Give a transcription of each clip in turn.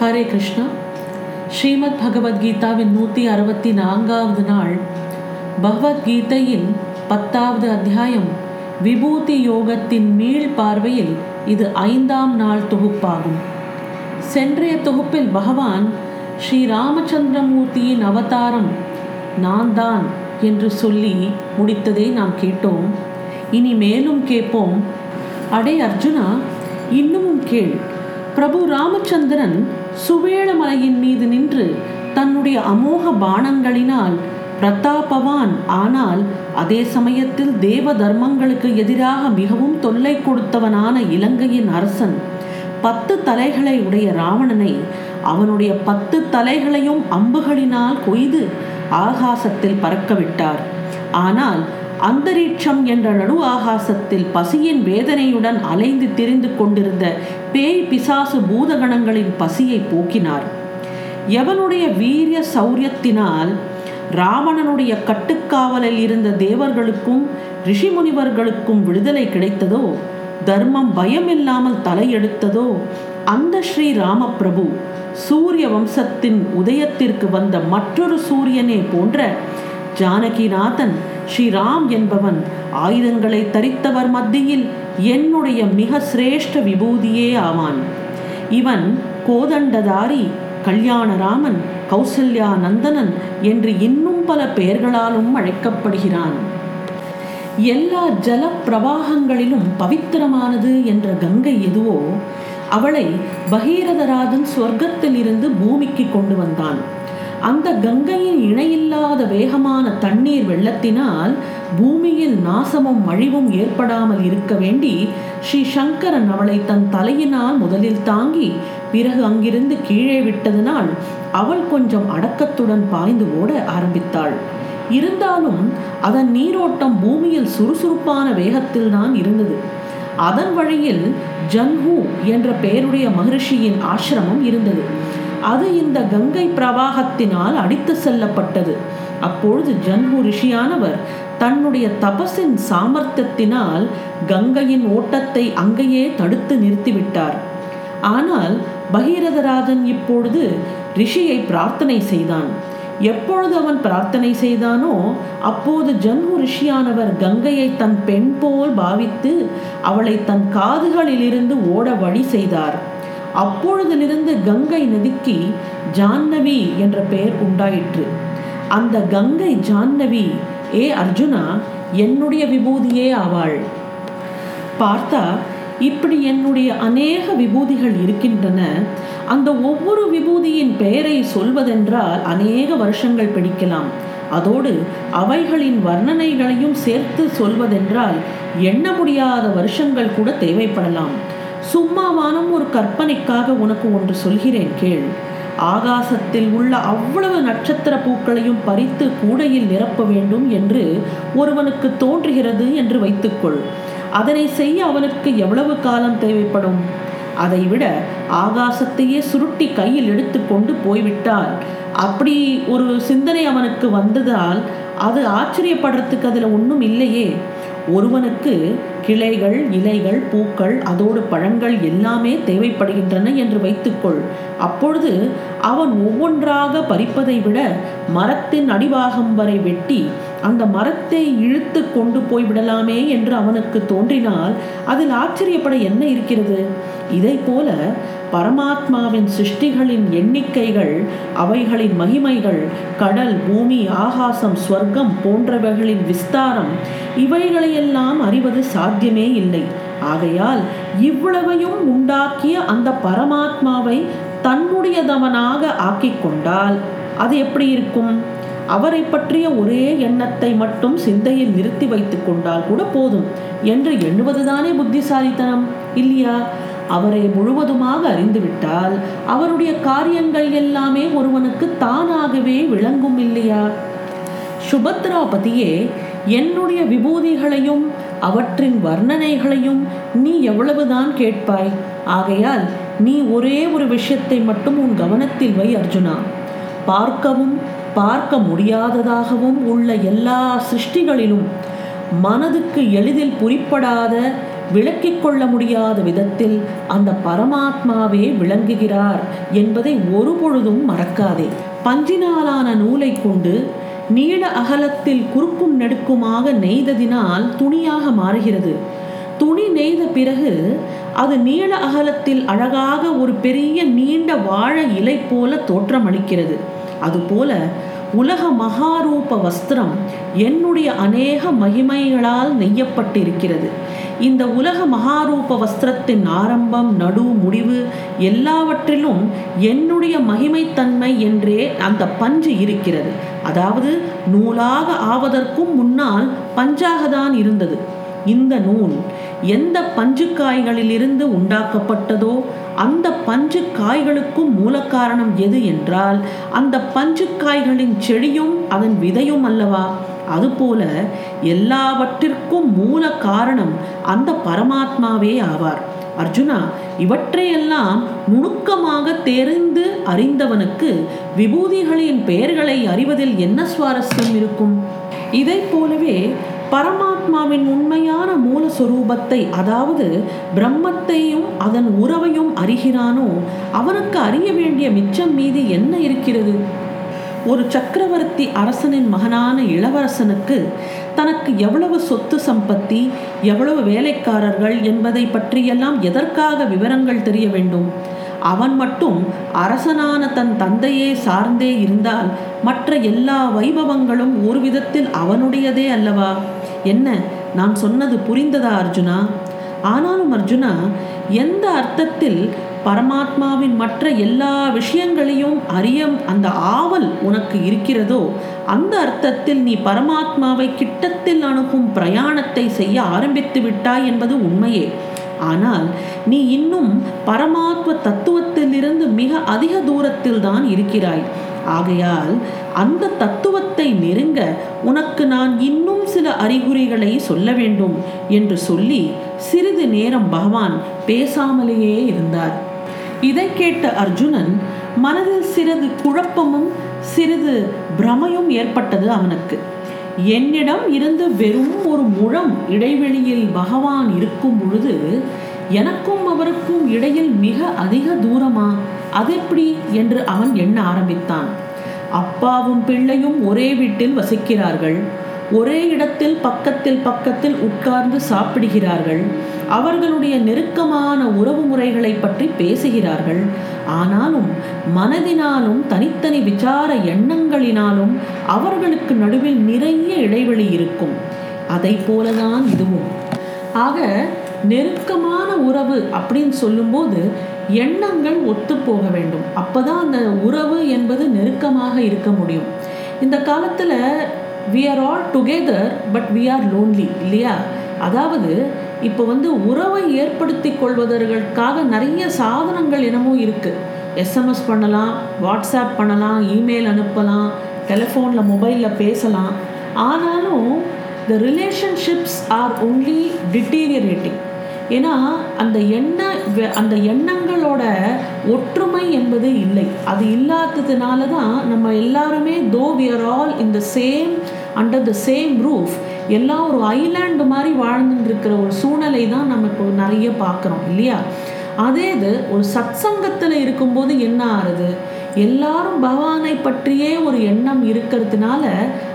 ஹரே கிருஷ்ணா ஸ்ரீமத் பகவத்கீதாவின் நூற்றி அறுபத்தி நான்காவது நாள் பகவத்கீதையின் பத்தாவது அத்தியாயம் விபூதி யோகத்தின் மீள் பார்வையில் இது ஐந்தாம் நாள் தொகுப்பாகும் சென்றைய தொகுப்பில் பகவான் ஸ்ரீ ராமச்சந்திரமூர்த்தியின் அவதாரம் நான் தான் என்று சொல்லி முடித்ததை நாம் கேட்டோம் இனி மேலும் கேட்போம் அடே அர்ஜுனா இன்னமும் கேள் பிரபு ராமச்சந்திரன் சுவேளமலையின் மீது நின்று தன்னுடைய அமோக பானங்களினால் பிரதாபவான் ஆனால் அதே சமயத்தில் தேவ தர்மங்களுக்கு எதிராக மிகவும் தொல்லை கொடுத்தவனான இலங்கையின் அரசன். பத்து தலைகளை உடைய ராவணனை அவனுடைய பத்து தலைகளையும் அம்புகளினால் கொய்து ஆகாசத்தில் பறக்கவிட்டார். ஆனால் அந்தரீட்சம் என்ற நடு ஆகாசத்தில் பசியின் வேதனையுடன் அலைந்து திரிந்து கொண்டிருந்த பேய் பிசாசு பூதகணங்களின் பசியை போக்கினார். எவனுடைய வீரிய சௌரியத்தினால் ராவணனுடைய கட்டுக்காவலில் இருந்த தேவர்களுக்கும் ரிஷிமுனிவர்களுக்கும் விடுதலை கிடைத்ததோ தர்மம் பயமில்லாமல் தலையெடுத்ததோ அந்த ஸ்ரீ ராமபிரபு சூரிய வம்சத்தின் உதயத்திற்கு வந்த மற்றொரு சூரியனே போன்ற ஜானகிநாதன் ஸ்ரீராம் என்பவன் ஆயுதங்களை தரித்தவர் மத்தியில் என்னுடைய மிக சிரேஷ்ட விபூதியே ஆவான். இவன் கோதண்டதாரி கல்யாணராமன் கௌசல்யா நந்தனன் என்று இன்னும் பல பெயர்களாலும் அழைக்கப்படுகிறான். எல்லா ஜல பிரவாகங்களிலும் பவித்திரமானது என்ற கங்கை எதுவோ அவளை பகீரதராஜன் சொர்க்கத்தில் இருந்து பூமிக்கு கொண்டு வந்தான். அந்த கங்கையின் இணையில்லாத வேகமான தண்ணீர் வெள்ளத்தினால் பூமியில் நாசமும் அழிவும் ஏற்படாமல் இருக்க வேண்டி ஸ்ரீ சங்கரன் அவளை தன் தலையினால் முதலில் தாங்கி பிறகு அங்கிருந்து கீழே விட்டதனால் அவள் கொஞ்சம் அடக்கத்துடன் பாய்ந்து ஓட ஆரம்பித்தாள். இருந்தாலும் அதன் நீரோட்டம் பூமியில் சுறுசுறுப்பான வேகத்தில் தான் இருந்தது. அதன் வழியில் ஜன்ஹூ என்ற பெயருடைய மகிழ்ச்சியின் ஆசிரமம் இருந்தது. அது இந்த கங்கை பிரவாகத்தினால் அடித்து செல்லப்பட்டது. அப்பொழுது ஜன்மு ரிஷியானவர் தன்னுடைய தபசின் சாமர்த்தியத்தினால் கங்கையின் ஓட்டத்தை அங்கேயே தடுத்து நிறுத்திவிட்டார். ஆனால் பகீரதராஜன் இப்பொழுது ரிஷியை பிரார்த்தனை செய்தான். எப்பொழுது அவன் பிரார்த்தனை செய்தானோ அப்போது ஜன்மு ரிஷியானவர் கங்கையை தன் பெண் போல் பாவித்து அவளை தன் காதுகளிலிருந்து ஓட வழி செய்தார். அப்பொழுதிலிருந்து கங்கை நதிக்கு ஜான்னவி என்ற பெயர் உண்டாயிற்று. அந்த கங்கை ஜான்னவி ஏ அர்ஜுனா என்னுடைய விபூதியே ஆவாள். பார்த்தா இப்படி என்னுடைய அநேக விபூதிகள் இருக்கின்றன. அந்த ஒவ்வொரு விபூதியின் பெயரை சொல்வதென்றால் அநேக வருஷங்கள் பிடிக்கலாம். அதோடு அவைகளின் வர்ணனைகளையும் சேர்த்து சொல்வதென்றால் எண்ண முடியாத வருஷங்கள் கூட தேவைப்படலாம். சும்மாவானும் ஒரு கற்பனைக்காக உனக்கு ஒன்று சொல்கிறேன் கேள். ஆகாசத்தில் உள்ள அவ்வளவு நட்சத்திர பூக்களையும் பறித்து கூடையில் நிரப்ப வேண்டும் என்று ஒருவனுக்கு தோன்றுகிறது என்று வைத்துக்கொள். அதனை செய்ய அவனுக்கு எவ்வளவு காலம் தேவைப்படும்? அதைவிட ஆகாசத்தையே சுருட்டி கையில் எடுத்துக்கொண்டு போய்விட்டால் அப்படி ஒரு சிந்தனை அவனுக்கு வந்ததால் அது ஆச்சரியப்படுறதுக்கு அதில் ஒன்றும் இல்லையே. ஒருவனுக்கு கிளைகள் இலைகள் பூக்கள் அதோடு பழங்கள் எல்லாமே தேவைப்படுகின்றன என்று வைத்துக்கொள். அப்பொழுது அவன் ஒவ்வொன்றாக பறிப்பதை விட மரத்தின் அடிவாகம் வரை வெட்டி அந்த மரத்தை இழுத்து கொண்டு போய்விடலாமே என்று அவனுக்கு தோன்றினால் அதில் ஆச்சரியப்பட என்ன இருக்கிறது? இதை போல பரமாத்மாவின் சிருஷ்டிகளின் எண்ணிக்கைகள் அவைகளின் மகிமைகள் கடல் பூமி ஆகாசம் ஸ்வர்க்கம் போன்றவைகளின் விஸ்தாரம் இவைகளையெல்லாம் அறிவது சாத்தியமே இல்லை. ஆகையால் இவ்வளவையும் உண்டாக்கிய அந்த பரமாத்மாவை தன்னுடையதவனாக ஆக்கிக் கொண்டால் அது எப்படி இருக்கும்? அவரை பற்றிய ஒரே எண்ணத்தை மட்டும் சிந்தையில் நிறுத்தி வைத்துக் கொண்டால் கூட போதும். என்று எண்ணுவதுதானே புத்திசாலித்தனம்? இல்லையா? அவரை முழுவதுமாக அறிந்துவிட்டால் அவருடைய காரியங்கள் எல்லாமே ஒருவனுக்கு தானாகவே விளங்கும் இல்லையா? சுபத்ராபதியே என்னுடைய விபூதிகளையும் அவற்றின் வர்ணனைகளையும் நீ எவ்வளவுதான் கேட்பாய்? ஆகையால் நீ ஒரே ஒரு விஷயத்தை மட்டும் உன் கவனத்தில் வை அர்ஜுனா. பார்க்கவும் பார்க்க முடியாததாகவும் உள்ள எல்லா சிருஷ்டிகளிலும் மனதுக்கு எளிதில் புரிப்படாத விளக்கிக் கொள்ள முடியாத விதத்தில் அந்த பரமாத்மாவே விளங்குகிறார் என்பதை ஒருபொழுதும் மறக்காதே. பஞ்சினாலான நூலை கொண்டு நீள அகலத்தில் குறுக்கும் நெடுக்குமாக நெய்ததினால் துணியாக மாறுகிறது. துணி நெய்த பிறகு அது நீள அகலத்தில் அழகாக ஒரு பெரிய நீண்ட வாழை இலை போல தோற்றமளிக்கிறது. அதுபோல உலக மகாரூப வஸ்திரம் என்னுடைய அநேக மகிமைகளால் நெய்யப்பட்டிருக்கிறது. இந்த உலக மகாரூப வஸ்திரத்தின் ஆரம்பம் நடு முடிவு எல்லாவற்றிலும் என்னுடைய மகிமைத்தன்மை என்றே அந்த பஞ்சு இருக்கிறது. அதாவது நூலாக ஆவதற்கும் முன்னால் பஞ்சாக தான் இருந்தது. இந்த நூல் எந்த பஞ்சு காய்களிலிருந்து உண்டாக்கப்பட்டதோ அந்த பஞ்சு காய்களுக்கும் மூல காரணம் எது என்றால் அந்த பஞ்சு காய்களின் செடியும் அதன் விதையும் அல்லவா? அதுபோல எல்லாவற்றிற்கும் மூல காரணம் அந்த பரமாத்மாவே ஆவார். அர்ஜுனா இவற்றையெல்லாம் நுணுக்கமாக தெரிந்து அறிந்தவனுக்கு விபூதிகளின் பெயர்களை அறிவதில் என்ன சுவாரஸ்யம் இருக்கும்? இதை போலவே பரமாத்மாவின் உண்மையான மூல அதாவது பிரம்மத்தையும் அதன் உறவையும் அறிகிறானோ அவனுக்கு அறிய வேண்டிய மிச்சம் மீது என்ன இருக்கிறது? ஒரு சக்கரவர்த்தி அரசனின் மகனான இளவரசனுக்கு தனக்கு எவ்வளவு சொத்து சம்பத்தி எவ்வளவு வேலைக்காரர்கள் என்பதை பற்றியெல்லாம் எதற்காக விவரங்கள் தெரிய வேண்டும்? அவன் மட்டும் அரசனான தன் தந்தையே சார்ந்தே இருந்தால் மற்ற எல்லா வைபவங்களும் ஒரு விதத்தில் அவனுடையதே அல்லவா? என்ன? நான் சொன்னது புரிந்ததா அர்ஜுனா? ஆனாலும் அர்ஜுனா எந்த அர்த்தத்தில் பரமாத்மாவின் மற்ற எல்லா விஷயங்களையும் அறிய அந்த ஆவல் உனக்கு இருக்கிறதோ அந்த அர்த்தத்தில் நீ பரமாத்மாவை கிட்டத்தில் அணுகும் பிரயாணத்தை செய்ய ஆரம்பித்து விட்டாய் என்பது உண்மையே. ஆனால் நீ இன்னும் பரமாத்ம தத்துவத்திலிருந்து மிக அதிக தூரத்தில் தான் இருக்கிறாய். ஆகையால் அந்த தத்துவத்தை நெருங்க உனக்கு நான் இன்னும் சில அறிகுறிகளை சொல்ல வேண்டும் என்று சொல்லி சிறிது நேரம் பகவான் பேசாமலேயே இருந்தார். இதை கேட்ட அர்ஜுனன் மனதில் சிறிது குழப்பமும் சிறிது பிரமையும் ஏற்பட்டது அவனுக்கு. என்னிடம் இருந்து வெறும் ஒரு முழம் இடைவெளியில் பகவான் இருக்கும் பொழுது எனக்கும் அவருக்கும் இடையில் மிக அதிக தூரமா? அதெப்படி என்று அவன் எண்ண ஆரம்பித்தான். அப்பாவும் பிள்ளையும் ஒரே வீட்டில் வசிக்கிறார்கள். ஒரே இடத்தில் பக்கத்தில் பக்கத்தில் உட்கார்ந்து சாப்பிடுகிறார்கள். அவர்களுடைய நெருக்கமான உறவு முறைகளை பற்றி பேசுகிறார்கள். ஆனாலும் மனதினாலும் தனித்தனி விசார எண்ணங்களினாலும் அவர்களுக்கு நடுவில் நிறைய இடைவெளி இருக்கும். அதை போலதான் இதுவும். ஆக நெருக்கமான உறவு அப்படின்னு சொல்லும்போது எண்ணங்கள் ஒத்து போக வேண்டும். அப்போதான் அந்த உறவு என்பது நெருக்கமாக இருக்க முடியும். இந்த காலத்தில் we are all together but we are lonely இல்லையா? அதாவது இப்போ வந்து உறவை ஏற்படுத்தி கொள்வதற்காக நிறைய சாதனங்கள் என்னமோ இருக்குது எஸ்எம்எஸ் பண்ணலாம் வாட்ஸ்அப் பண்ணலாம் இமெயில் அனுப்பலாம் டெலிஃபோனில் மொபைலில் பேசலாம். ஆனாலும் the relationships are only deteriorating ஏன்னா அந்த எண்ண அந்த எண்ணங்களோட ஒற்றுமை என்பது இல்லை. அது இல்லாததுனால தான் நம்ம எல்லாருமே though we are all in the same under the same roof எல்லாம் ஒரு ஐலாண்டு மாதிரி வாழ்ந்துட்டு இருக்கிற ஒரு சூழ்நிலை தான் நம்ம இப்போ நிறைய பார்க்குறோம் இல்லையா? அதே இது ஒரு சத்சங்கத்தில் இருக்கும்போது என்ன ஆறுது? எல்லாரும் பகவானை பற்றியே ஒரு எண்ணம் இருக்கிறதுனால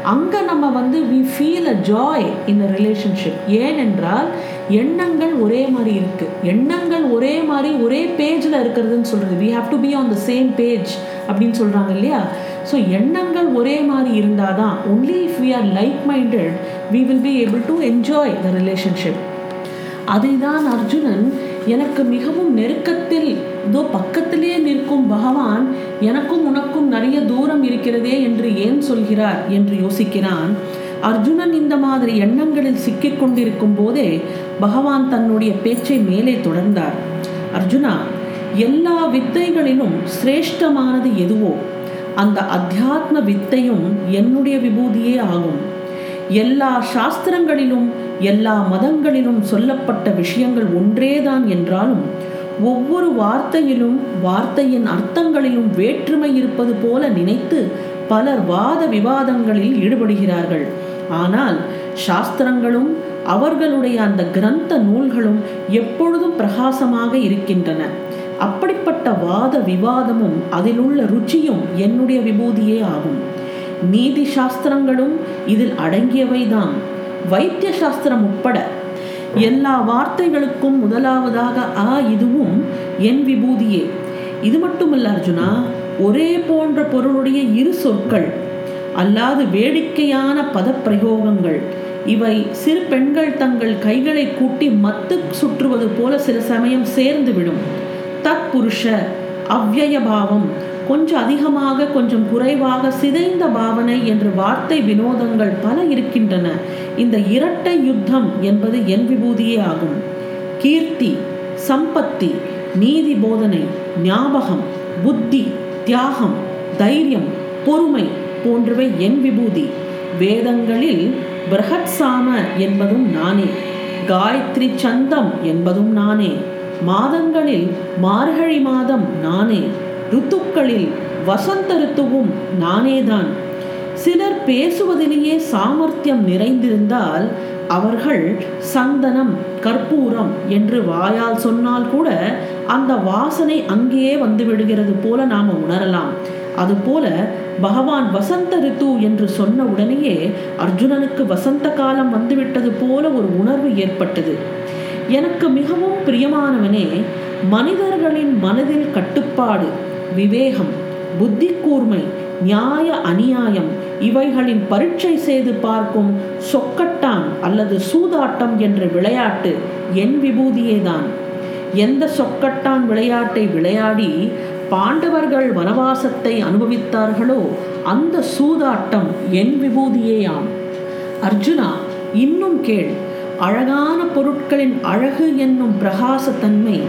அங்கே நம்ம வந்து we feel a joy in relationship ஏனென்றால் எண்ணங்கள் ஒரே மாதிரி இருக்கு. எண்ணங்கள் ஒரே மாதிரி ஒரே பேஜில் இருக்கிறதுன்னு சொல்கிறது we have to be on the same page அப்படின்னு சொல்கிறாங்க இல்லையா? ஸோ எண்ணங்கள் ஒரே மாதிரி இருந்தால் தான் only if we are like minded we will be able to enjoy the relationship அதை தான் அர்ஜுனன் எனக்கு மிகவும் நெருக்கத்தில் இதோ பக்கத்திலே நிற்கும் பகவான் எனக்கும் உனக்கும் நிறைய தூரம் இருக்கிறதே என்று ஏன் சொல்கிறார் என்று யோசிக்கிறான். அர்ஜுனன் இந்த மாதிரி எண்ணங்களில் சிக்கிக் கொண்டிருக்கும் போதே பகவான் தன்னுடைய பேச்சை மேலே தொடர்ந்தார். அர்ஜுனா எல்லா வித்தைகளிலும் சிரேஷ்டமானது எதுவோ அந்த அத்தியாத்ம வித்தையும் என்னுடைய விபூதியே ஆகும். எல்லா சாஸ்திரங்களிலும் எல்லா மதங்களிலும் சொல்லப்பட்ட விஷயங்கள் ஒன்றேதான் என்றாலும் ஒவ்வொரு வார்த்தையிலும் வார்த்தையின் அர்த்தங்களிலும் வேற்றுமை இருப்பது போல நினைத்து பலர் வாத விவாதங்களில் ஈடுபடுகிறார்கள். ஆனால் சாஸ்திரங்களும் அவர்களுடைய அந்த கிரந்த நூல்களும் எப்பொழுதும் பிரகாசமாக இருக்கின்றன. அப்படிப்பட்ட வாத விவாதமும் அதிலுள்ள ருச்சியும் என்னுடைய விபூதியே ஆகும். நீதி சாஸ்திரங்களும் இதில் அடங்கியவைதான். வைத்திய சாஸ்திரம் உட்பட எல்லா வார்த்தைகளுக்கும் முதலாவதாக ஆ இதுவும் என் விபூதியே. இது மட்டுமல்ல அர்ஜுனா ஒரே போன்ற பொருளுடைய இரு சொற்கள் அல்லாது வேடிக்கையான பதப்பிரயோகங்கள் இவை சிறு பெண்கள் தங்கள் கைகளை கூட்டி மத்து சுற்றுவது போல சில சமயம் சேர்ந்து விடும் தத்புருஷ அவ்வயபாவம் கொஞ்சம் அதிகமாக கொஞ்சம் குறைவாக சிதைந்த பாவனை என்று வார்த்தை வினோதங்கள் பல இருக்கின்றன. இந்த இரட்டை யுத்தம் என்பது என் விபூதியே ஆகும். கீர்த்தி சம்பத்தி நீதி போதனை ஞாபகம் புத்தி தியாகம் தைரியம் பொறுமை போன்றவை என் விபூதி. வேதங்களில் பிரகத்சாம என்பதும் நானே. காயத்ரி சந்தம் என்பதும் நானே. மாதங்களில் மார்கழி மாதம் நானே. ருத்துக்களில் வசந்த ருத்துவும் நானேதான். சிலர் பேசுவதிலேயே சாமர்த்தியம் நிறைந்திருந்தால் அவர்கள் சந்தனம் கற்பூரம் என்று வாயால் சொன்னால் கூட அந்த வாசனை அங்கேயே வந்து விடுகிறது போல நாம் உணரலாம். அதுபோல பகவான் வசந்த ரித்து என்று சொன்ன உடனேயே அர்ஜுனனுக்கு வசந்த காலம் வந்துவிட்டது போல ஒரு உணர்வு ஏற்பட்டது. எனக்கு மிகவும் பிரியமானவனே மனிதர்களின் மனதில் கட்டுப்பாடு விவேகம் புத்தி கூர்மை நியாய அநியாயம் இவைகளின் பரீட்சை செய்து பார்க்கும் சொக்கட்டான் அல்லது சூதாட்டம் என்ற விளையாட்டு என் விபூதியேதான். எந்த சொக்கட்டான் விளையாட்டை விளையாடி பாண்டவர்கள் வனவாசத்தை அனுபவித்தார்களோ அந்த சூதாட்டம் என் விபூதியேயாம். அர்ஜுனா இன்னும் கேள் அழகான பொருட்களின் அழகு என்னும் பிரகாசத்தன்மை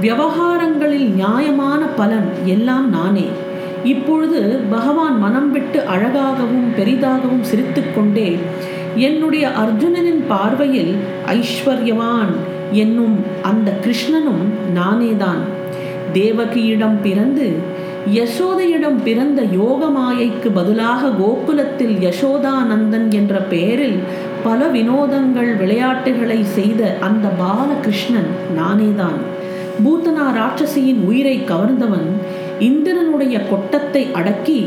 விவகாரங்களில் நியாயமான பலன் எல்லாம் நானே. இப்பொழுது பகவான் மனம் விட்டு அழகாகவும் பெரிதாகவும் சிரித்துக்கொண்டே என்னுடைய அர்ஜுனனின் பார்வையில் ஐஸ்வர்யவான் என்னும் அந்த கிருஷ்ணனும் நானேதான். தேவகியிடம் பிறந்து யசோதையிடம் பிறந்த யோக மாயைக்கு பதிலாக கோகுலத்தில் யசோதானந்தன் என்ற பெயரில் பல வினோதங்கள் விளையாட்டுகளை செய்த அந்த பாலகிருஷ்ணன் நானேதான். பூத்தனா ராட்சசியின் உயிரை கவர்ந்தவன் இந்திரனுடைய கொட்டத்தை அடக்கி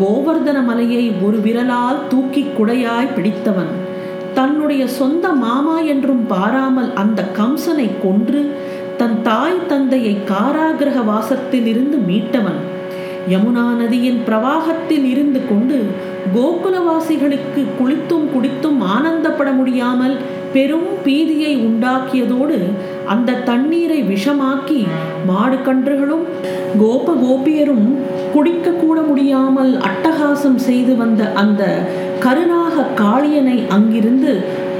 கோவர்தன மலையை ஒரு விரலால் தூக்கி குடையாய் பிடித்தவன். தன்னுடைய சொந்த மாமா என்றும் பாராமல் அந்த கம்சனை கொன்று தன் தாய் தந்தையை காராகிரக வாசத்தில் இருந்து மீட்டவன். யமுனா நதியின் பிரவாகத்தில் இருந்து கொண்டு கோகுலவாசிகளுக்கு குளித்தும் குடித்தும் ஆனந்தப்பட முடியாமல் பெரும் பீதியை உண்டாக்கியதோடு அந்த தண்ணீரை விஷமாக்கி மாடு கன்றுகளும் கோப கோபியரும் குடிக்க கூட முடியாமல் அட்டகாசம் செய்து வந்த அந்த கருணாக காளியனை அங்கிருந்து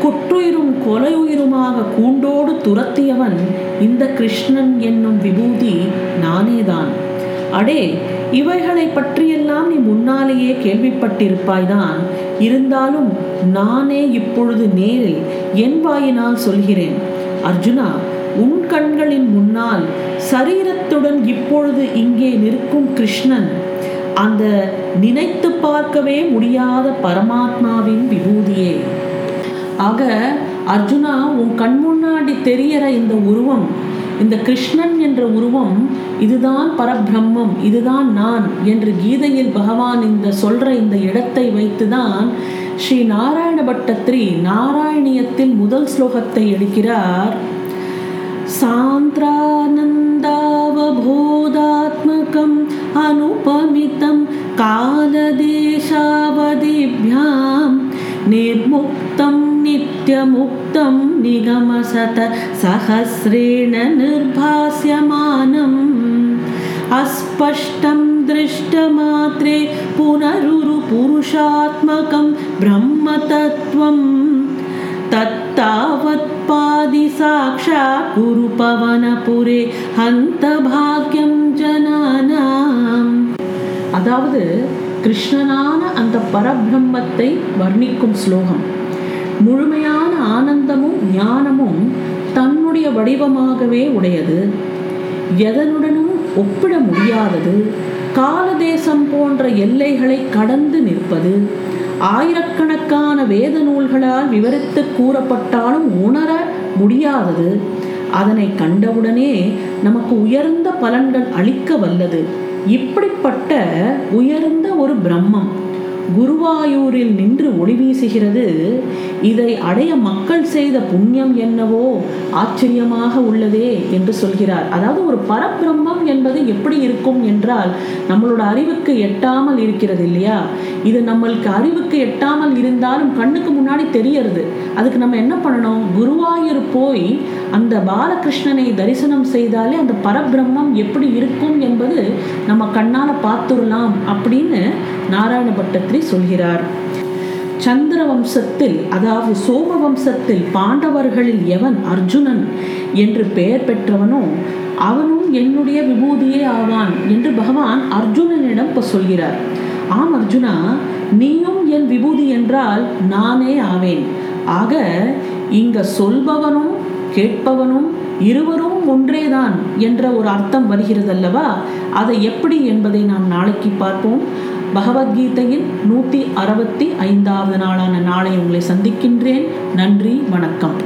குற்றுயிரும் கொலையுயிருமாக கூண்டோடு துரத்தியவன் இந்த கிருஷ்ணன் என்னும் விபூதி நானேதான். அடே இவைகளை பற்றியெல்லாம் நீ முன்னாலேயே கேள்விப்பட்டிருப்பாய்தான். இருந்தாலும் நானே இப்பொழுது நேரில் என் வாயினால் சொல்கிறேன். அர்ஜுனா உன் கண்களின் முன்னால் சரீரத்துடன் இப்பொழுது இங்கே நிற்கும் கிருஷ்ணன் அந்த நினைத்து பார்க்கவே முடியாத பரமாத்மாவின் விபூதியே. ஆக அர்ஜுனா உன் கண் முன்னாடி தெரியற இந்த உருவம் இந்த கிருஷ்ணன் என்ற உருவம் இதுதான் பரபிரம்மம் இதுதான் நான் என்று கீதையில் பகவான் இந்த சொல்ற இந்த இடத்தை வைத்துதான் ஸ்ரீ நாராயண பட்டத்ரி நாராயணியத்தின் முதல் ஸ்லோகத்தை எடுக்கிறார். சாந்திரானந்தாவபோதாத்மகம் அனுபமிதம் காலதேசாவதிபியாம் நிர்முக்தம் नित्यमुक्तं निगमसत सहस्रेण निर्भास्यमानम् अस्पष्टं दृष्टमात्रे पुनरुरुपुरुषात्मकं ब्रह्मतत्त्वम् தத்தாவத்பாதி சாட்சாத் குரு பவனபுரே ஹந்த பாக்யம் ஜனானாம் அதாவது கிருஷ்ணனான அந்த பரபிரம்மத்தை வர்ணிக்கும் ஸ்லோகம் முழுமையான ஆனந்தமும் ஞானமும் தன்னுடைய வடிவமாகவே உடையது. எதனுடனும் ஒப்பிட முடியாதது காலதேசம் போன்ற எல்லைகளை கடந்து நிற்பது. ஆயிரக்கணக்கான வேத நூல்களால் விவரித்து கூறப்பட்டாலும் உணர முடியாதது. அதனை கண்டவுடனே நமக்கு உயர்ந்த பலன்கள் அளிக்க வல்லது. இப்படிப்பட்ட உயர்ந்த ஒரு பிரம்மம் குருவாயூரில் நின்று ஒளி வீசுகிறது. இதை அடைய மக்கள் செய்த புண்ணியம் என்னவோ ஆச்சரியமாக உள்ளதே என்று சொல்கிறார். அதாவது ஒரு பரபிரம்மம் என்பது எப்படி இருக்கும் என்றால் நம்மளோட அறிவுக்கு எட்டாமல் இருக்கிறது இல்லையா? இது நம்மளுக்கு அறிவுக்கு எட்டாமல் இருந்தாலும் கண்ணுக்கு முன்னாடி தெரியறது. அதுக்கு நம்ம என்ன பண்ணணும்? குருவாயூர் போய் அந்த பாலகிருஷ்ணனை தரிசனம் செய்தாலே அந்த பரபிரம்மம் எப்படி இருக்கும் என்பது நம்ம கண்ணால் பார்த்துடலாம் அப்படின்னு நாராயண பட்டத்திரி சொல்கிறார். சந்திர வம்சத்தில் அதாவது சோம வம்சத்தில் பாண்டவர்களில் எவன் அர்ஜுனன் என்று பெயர் பெற்றவனோ அவனும் என்னுடைய விபூதியே ஆவான் என்று பகவான் அர்ஜுனனிடம் இப்போ சொல்கிறார். ஆம் அர்ஜுனா நீயும் என் விபூதி என்றால் நானே ஆவேன். ஆக இங்க சொல்பவனும் கேட்பவனும் இருவரும் ஒன்றேதான் என்ற ஒரு அர்த்தம் வருகிறதல்லவா? அதை எப்படி என்பதை நாம் நாளைக்கு பார்ப்போம். பகவத்கீதையின் நூற்றி அறுபத்தி ஐந்தாவது நாளான நாளை உங்களை சந்திக்கின்றேன். நன்றி வணக்கம்.